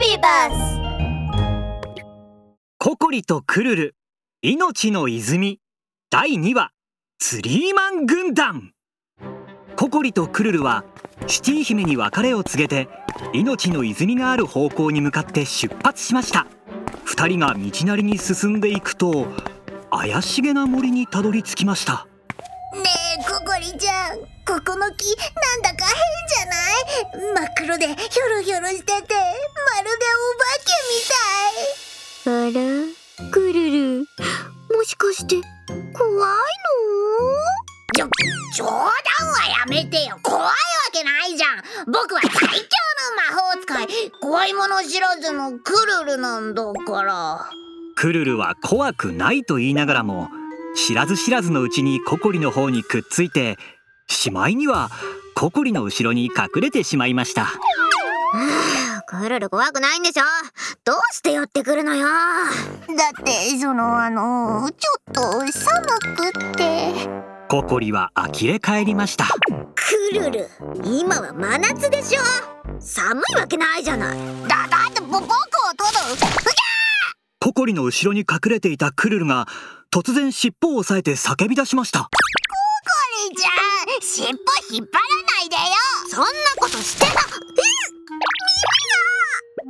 ビバスココリとクルル。命の泉。第2話ツリーマン軍団。ココリとクルルはシティ姫に別れを告げて命の泉がある方向に向かって出発しました。二人が道なりに進んでいくと怪しげな森にたどり着きました。ねえココリちゃん。ここの木なんだか変じゃない？真っ黒でヒョロヒョロしててまるでお化けみたい。あら、クルル。もしかして、怖いの？ちょ冗談はやめてよ。怖いわけないじゃん。僕は最強の魔法使い。怖いもの知らずのクルルなんだから。クルルは怖くないと言いながらも知らず知らずのうちにココリの方にくっついてしまいにはココリの後ろに隠れてしまいました。はあクルル怖くないんでしょ？どうして寄ってくるのよ？だってそのあのちょっと寒くって。ココリは呆れ返りました。クルル、今は真夏でしょ？寒いわけないじゃない。だだってぼ僕を取るココリの後ろに隠れていたクルルが突然尻尾を押さえて叫び出しました尻尾引っ張らないでよ。そんなことしてた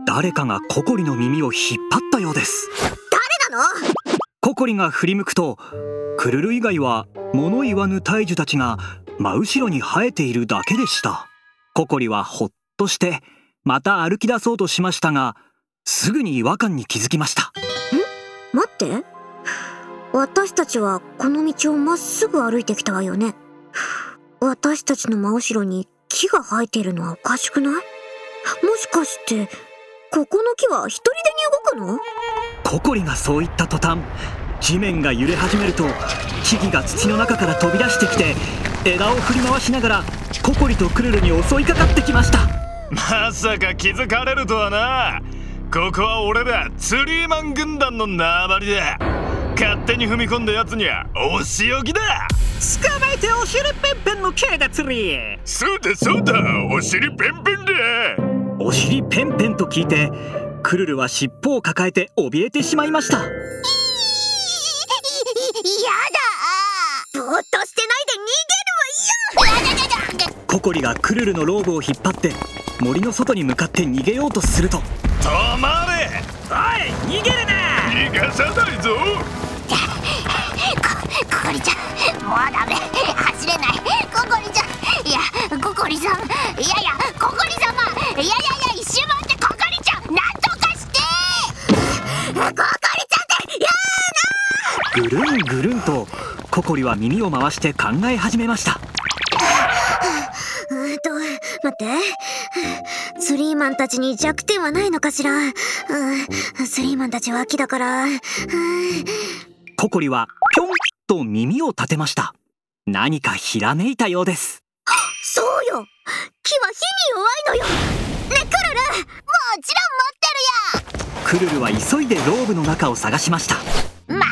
誰かがココリの耳を引っ張ったようです。誰なの？ココリが振り向くとクルル以外は物言わぬ大樹たちが真後ろに生えているだけでした。ココリはほっとしてまた歩き出そうとしましたがすぐに違和感に気づきました。待って。私たちはこの道をまっすぐ歩いてきたわよね私たちの真後ろに木が生えているのはおかしくない？もしかしてここの木は一人でに動くの？ココリがそう言った途端地面が揺れ始めると木々が土の中から飛び出してきて枝を振り回しながらココリとクルルに襲いかかってきました。まさか気づかれるとはな。ここは俺らツリーマン軍団の縄張りだ勝手に踏み込んだやつにはお仕置きだ捕まえてお尻ペンペンの刑だ釣りそうだそうだお尻ペンペンだ。お尻ペンペンと聞いてクルルは尻尾を抱えて怯えてしまいました。やだ。ぼーっとしてないで逃げるわよ。ココリがクルルのローブを引っ張って森の外に向かって逃げようとすると。止まれ。おい逃げるな。逃がさないもうダメ。走れない。ココリちゃん。いやココリさん。いやいやココリ様。いやいやいや一瞬待ってココリちゃん。なんとかして。ココリちゃんってやぐるんぐるんとココリは耳を回して考え始めました。うーんと待って。スリーマンたちに弱点はないのかしら。うんスリーマンたちは木だから。うん。ココリはぴょんと耳を立てました。何かひらめいたようです。そうよ。木は火に弱いのよ。ねクルル。もちろん持ってるよ。クルルは急いでローブの中を探しました。魔法のバ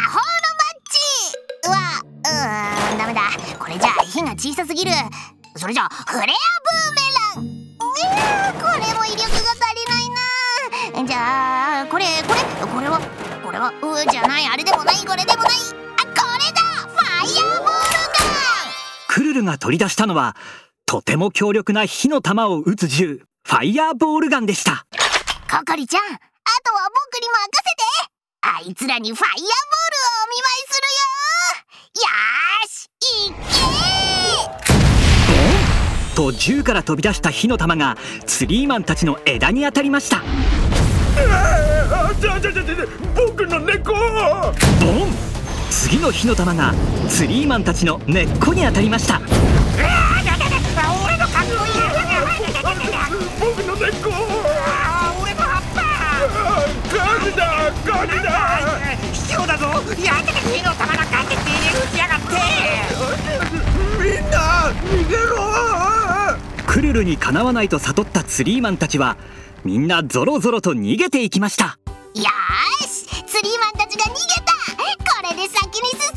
ッジはうーんダメだ。これじゃあ火が小さすぎる。それじゃあフレアブーメラン。いやーこれも威力が足りないな。じゃあこれこれ？これはこれはうーじゃない。あれでもない。これでもないルルが取り出したのはとても強力な火の玉を撃つ銃ファイヤーボールガンでした。ココリちゃんあとは僕に任せて。あいつらにファイヤーボールをお見舞いするよ。よーし行けー。と銃から飛び出した火の玉がツリーマンたちの枝に当たりました。あちゃちゃちゃちゃ僕の猫ボン次の火の玉がツリーマンたちの根っこに当たりました。僕の根っこ俺の葉っガニだガニだぱ必要だぞやめて火の玉がガンって撃ちやがってみんな逃げろクルルにかなわないと悟ったツリーマンたちはみんなゾロゾロと逃げていきました。よーしツリーマンたちが逃げたで先に進